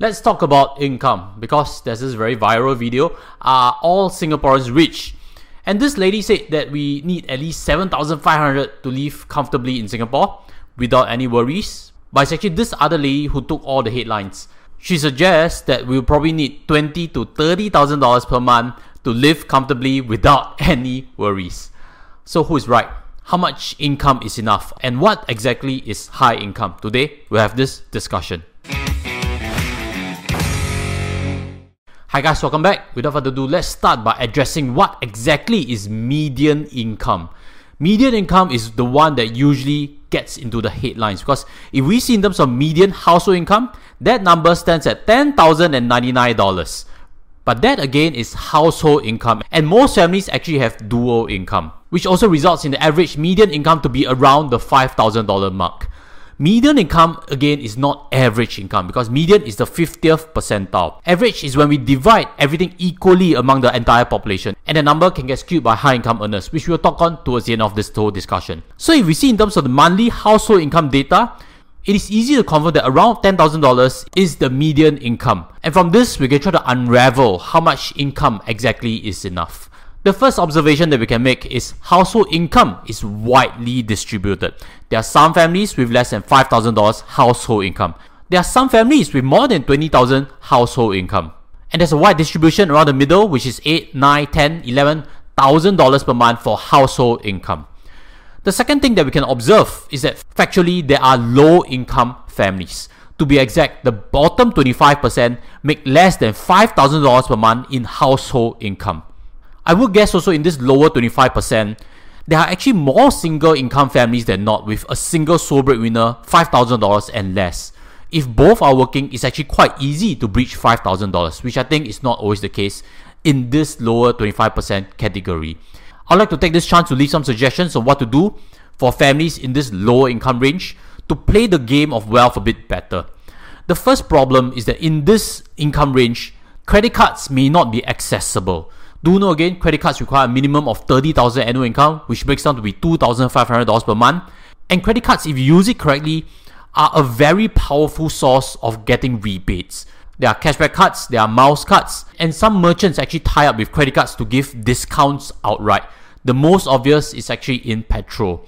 Let's talk about income because there's this very viral video. Are all Singaporeans rich? And this lady said that we need at least 7,500 to live comfortably in Singapore without any worries. But it's actually this other lady who took all the headlines. She suggests that we'll probably need twenty to thirty thousand dollars per month to live comfortably without any worries. So who is right? How much income is enough? And what exactly is high income? Today we'll have this discussion. Hi guys, welcome back. Without further ado, let's start by addressing what exactly is median income. Median income is the one that usually gets into the headlines because if we see in terms of median household income, that number stands at $10,099. But that again is household income, and most families actually have dual income, which also results in the average median income to be around the $5,000 mark. Median income again is not average income because median is the 50th percentile. Average is when we divide everything equally among the entire population and the number can get skewed by high income earners which we'll talk on towards the end of this whole discussion. So if we see in terms of the monthly household income data, it is easy to confirm that around $10,000 is the median income. And from this, we can try to unravel how much income exactly is enough. The first observation that we can make is household income is widely distributed. There are some families with less than $5,000 household income. There are some families with more than 20,000 household income. And there's a wide distribution around the middle, which is 8, 9, 10, 11,000 dollars per month for household income. The second thing that we can observe is that factually there are low income families. To be exact, the bottom 25% make less than $5,000 per month in household income. I would guess also in this lower 25%, there are actually more single income families than not with a single sole breadwinner, $5,000 and less. If both are working, it's actually quite easy to breach $5,000, which I think is not always the case in this lower 25% category. I'd like to take this chance to leave some suggestions on what to do for families in this lower income range to play the game of wealth a bit better. The first problem is that in this income range, credit cards may not be accessible. Do know again, credit cards require a minimum of 30,000 annual income, which breaks down to be $2,500 per month. And credit cards, if you use it correctly, are a very powerful source of getting rebates. There are cashback cards, there are miles cards, and some merchants actually tie up with credit cards to give discounts outright. The most obvious is actually in petrol.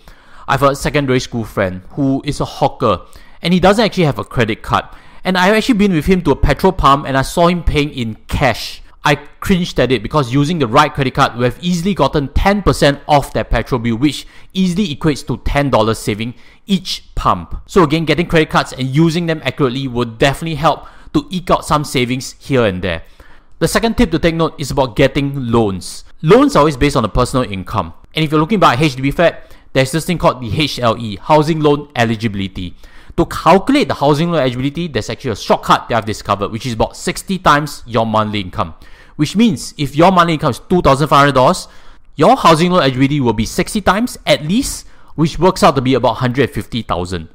I have a secondary school friend who is a hawker and he doesn't actually have a credit card. And I've actually been with him to a petrol pump and I saw him paying in cash. I cringed at it because using the right credit card would have easily gotten 10% off that petrol bill, which easily equates to $10 saving each pump. So again, getting credit cards and using them accurately would definitely help to eke out some savings here and there. The second tip to take note is about getting loans. Loans are always based on the personal income. And if you're looking at HDB flat, there's this thing called the HLE, Housing Loan Eligibility. To calculate the housing loan eligibility, there's actually a shortcut that I've discovered, which is about 60 times your monthly income. Which means if your monthly income is $2,500, your housing loan eligibility will be 60 times at least, which works out to be about 150,000.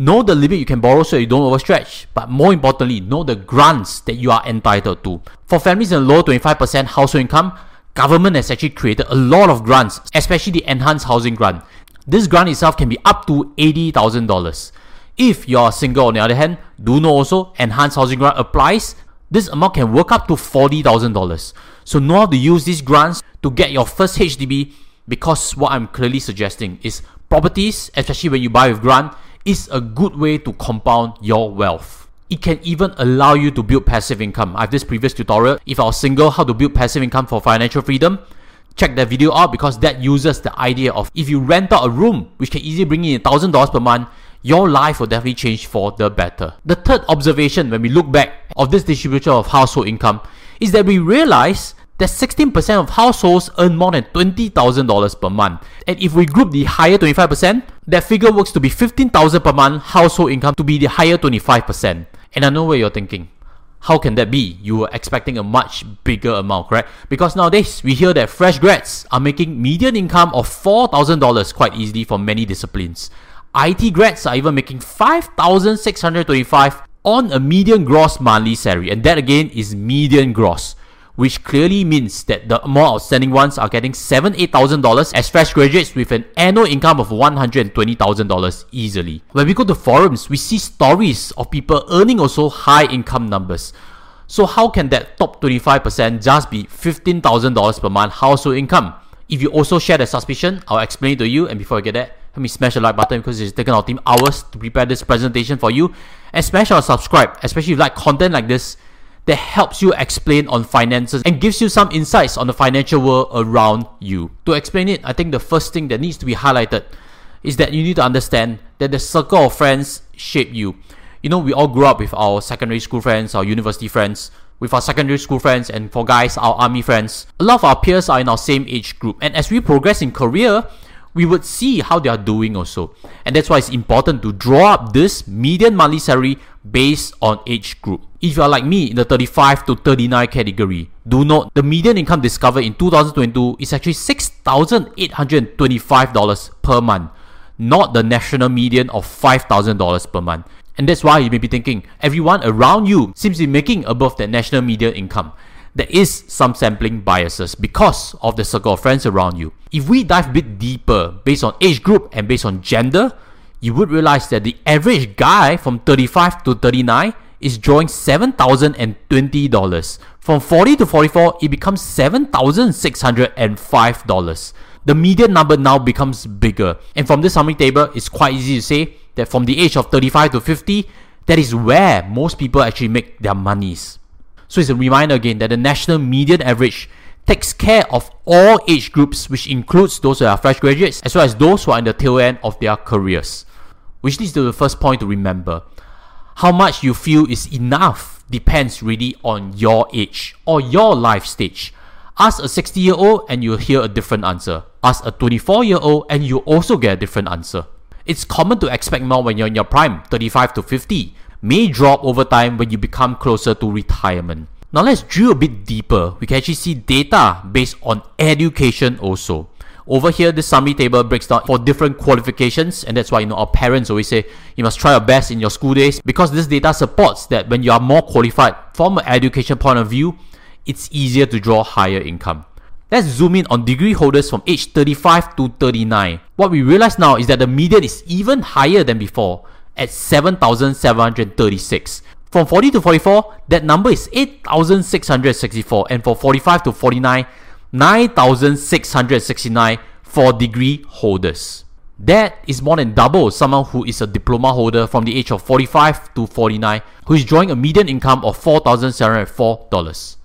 Know the limit you can borrow so you don't overstretch, but more importantly, know the grants that you are entitled to. For families in low 25% household income, government has actually created a lot of grants, especially the enhanced housing grant. This grant itself can be up to $80,000. If you're single, on the other hand, do know also enhanced housing grant applies. This amount can work up to $40,000. So know how to use these grants to get your first HDB because what I'm clearly suggesting is properties, especially when you buy with grant, is a good way to compound your wealth. It can even allow you to build passive income. I have this previous tutorial, if I was single, how to build passive income for financial freedom. Check that video out because that uses the idea of if you rent out a room, which can easily bring in $1,000 per month, your life will definitely change for the better. The third observation when we look back of this distribution of household income is that we realize that 16% of households earn more than $20,000 per month. And if we group the higher 25%, that figure works to be 15,000 per month household income to be the higher 25%. And I know what you're thinking. How can that be? You were expecting a much bigger amount, correct? Because nowadays we hear that fresh grads are making median income of $4,000 quite easily for many disciplines. IT grads are even making 5,625 on a median gross monthly salary, and that again is median gross. which clearly means that the more outstanding ones are getting seven, eight thousand dollars as fresh graduates with an annual income of one hundred and twenty thousand dollars easily. When we go to forums, we see stories of people earning also high income numbers. So how can that top 25% just be $15,000 per month household income? If you also share the suspicion, I'll explain it to you. And before I get that, help me smash the like button because it's taken our team hours to prepare this presentation for you. And smash our subscribe, especially if you like content like this that helps you explain on finances and gives you some insights on the financial world around you. To explain it, I think the first thing that needs to be highlighted is that you need to understand that the circle of friends shape you you know, we all grew up with our secondary school friends, our university friends, with our secondary school friends, and for guys, our army friends. A lot of our peers are in our same age group, and as we progress in career, we would see how they are doing also. And that's why it's important to draw up this median monthly salary based on age group. If you are like me in the 35 to 39 category, do note the median income discovered in 2022 is actually $6,825 per month, not the national median of $5,000 per month. And that's why you may be thinking, everyone around you seems to be making above the national median income. There is some sampling biases because of the circle of friends around you. If we dive a bit deeper based on age group and based on gender, you would realize that the average guy from 35 to 39 is drawing $7,020. From 40 to 44, it becomes $7,605. The median number now becomes bigger. And from this summary table, it's quite easy to say that from the age of 35 to 50, that is where most people actually make their monies. So it's a reminder again that the national median average takes care of all age groups, which includes those who are fresh graduates as well as those who are in the tail end of their careers. Which leads to the first point to remember. How much you feel is enough depends really on your age or your life stage. Ask a 60 year old and you'll hear a different answer. Ask a 24 year old and you also get a different answer. It's common to expect more when you're in your prime, 35 to 50, may drop over time when you become closer to retirement. Now let's drill a bit deeper. We can actually see data based on education also. Over here, this summary table breaks down for different qualifications, and that's why you know our parents always say you must try your best in your school days because this data supports that when you are more qualified from an education point of view, it's easier to draw higher income. Let's zoom in on degree holders from age 35 to 39. What we realize now is that the median is even higher than before at 7,736. From 40 to 44, that number is 8,664 and for 45 to 49, 9,669 for degree holders. That is more than double someone who is a diploma holder from the age of 45 to 49 who is drawing a median income of $4,704.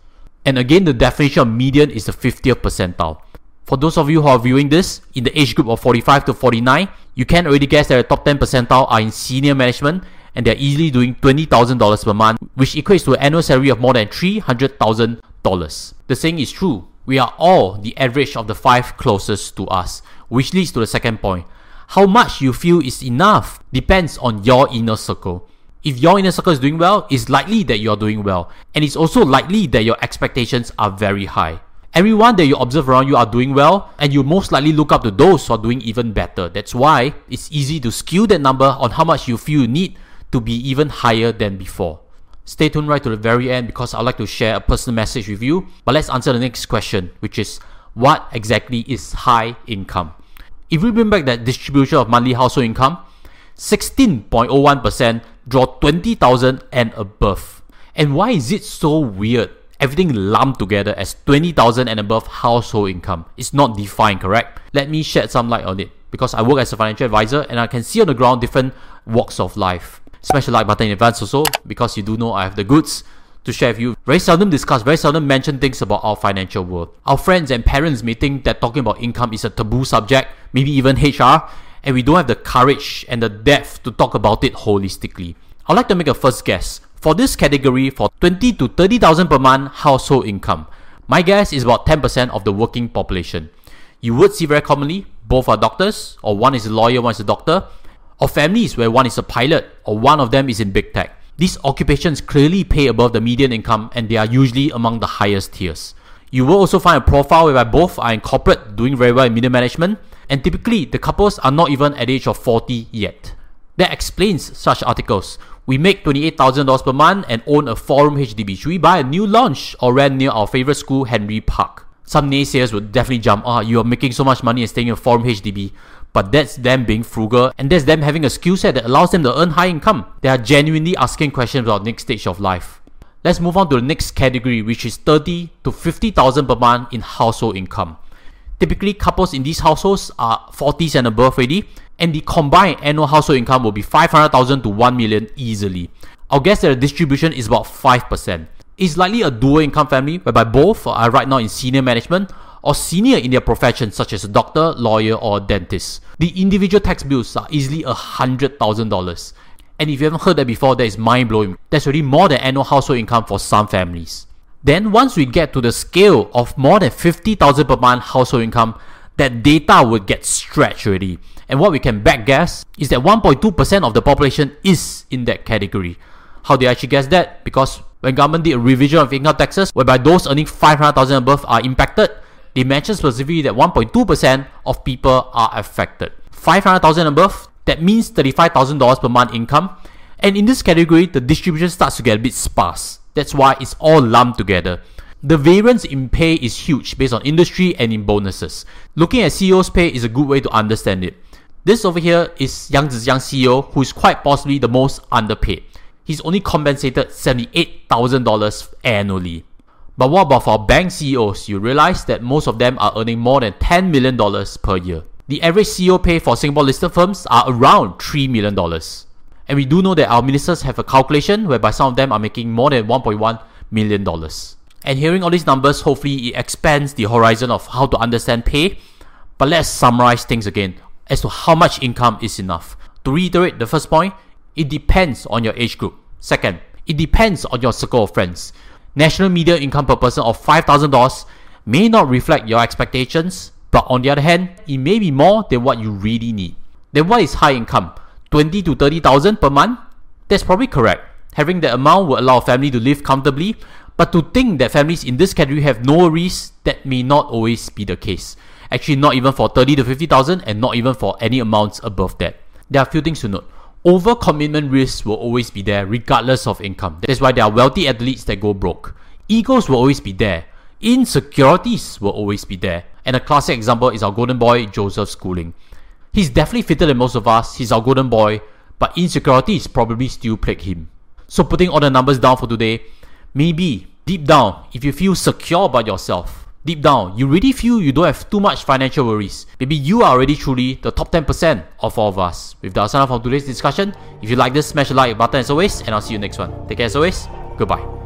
And again, the definition of median is the 50th percentile. For those of you who are viewing this in the age group of 45 to 49, you can already guess that the top 10 percentile are in senior management and they're easily doing $20,000 per month, which equates to an annual salary of more than $300,000. The saying is true. We are all the average of the five closest to us, which leads to the second point. How much you feel is enough depends on your inner circle. If your inner circle is doing well, it's likely that you're doing well. And it's also likely that your expectations are very high. Everyone that you observe around you are doing well, and you most likely look up to those who are doing even better. That's why it's easy to skew that number on how much you feel you need to be even higher than before. Stay tuned right to the very end because I'd like to share a personal message with you. But let's answer the next question, which is what exactly is high income? If we bring back that distribution of monthly household income, 16.01% draw 20,000 and above. And why is it so weird? Everything lumped together as 20,000 and above household income. It's not defined, correct? Let me shed some light on it because I work as a financial advisor and I can see on the ground different walks of life. Smash the like button in advance also because you do know I have the goods to share with you. Very seldom discuss, very seldom mention things about our financial world. Our friends and parents may think that talking about income is a taboo subject, maybe even HR, and we don't have the courage and the depth to talk about it holistically. I'd like to make a first guess. For this category, for 20 to 30,000 per month household income, my guess is about 10% of the working population. You would see very commonly both are doctors, or one is a lawyer, one is a doctor, or families where one is a pilot, or one of them is in big tech. These occupations clearly pay above the median income and they are usually among the highest tiers. You will also find a profile whereby both are in corporate, doing very well in middle management, and typically the couples are not even at the age of 40 yet. That explains such articles. We make $28,000 per month and own a four room HDB. Should we buy a new launch or rent near our favorite school, Henry Park? Some naysayers would definitely jump, ah, oh, you are making so much money and staying in a four room HDB. But that's them being frugal and that's them having a skill set that allows them to earn high income. They are genuinely asking questions about next stage of life. Let's move on to the next category, which is 30 to 50,000 per month in household income. Typically, couples in these households are 40s and above already, and the combined annual household income will be 500,000 to 1 million easily. I'll guess that the distribution is about 5%. It's likely a dual income family whereby both are right now in senior management or senior in their profession, such as a doctor, lawyer, or dentist. The individual tax bills are easily $100,000. And if you haven't heard that before, that is mind blowing. That's already more than annual household income for some families. Then, once we get to the scale of more than 50,000 per month household income, that data would get stretched already. And what we can back guess is that 1.2% of the population is in that category. How do you actually guess that? Because when government did a revision of income taxes, whereby those earning 500,000 above are impacted, they mentioned specifically that 1.2% of people are affected. 500,000 above, that means $35,000 per month income. And in this category, the distribution starts to get a bit sparse. That's why it's all lumped together. The variance in pay is huge based on industry and in bonuses. Looking at CEO's pay is a good way to understand it. This over here is Yang Zijiang CEO, who is quite possibly the most underpaid. He's only compensated $78,000 annually. But what about for bank CEOs? You realize that most of them are earning more than $10 million per year. The average CEO pay for Singapore listed firms are around $3 million. And we do know that our ministers have a calculation whereby some of them are making more than $1.1 million. And hearing all these numbers, hopefully it expands the horizon of how to understand pay. But let's summarize things again as to how much income is enough. To reiterate the first point, it depends on your age group. Second, it depends on your circle of friends. National median income per person of $5,000 may not reflect your expectations, but on the other hand, it may be more than what you really need. Then what is high income? 20 to 30,000 per month? That's probably correct. Having that amount will allow a family to live comfortably, but to think that families in this category have no worries, that may not always be the case. Actually, not even for 30 to 50,000 and not even for any amounts above that. There are a few things to note. Overcommitment risks will always be there regardless of income. That's why there are wealthy athletes that go broke. Egos will always be there. Insecurities will always be there. And a classic example is our golden boy, Joseph Schooling. He's definitely fitter than most of us, he's our golden boy, but insecurities probably still plague him. So putting all the numbers down for today, maybe deep down, if you feel secure about yourself, deep down, you really feel you don't have too much financial worries. Maybe you are already truly the top 10% of all of us. With that, sign off from today's discussion. If you like this, smash the like button as always, and I'll see you next one. Take care as always. Goodbye.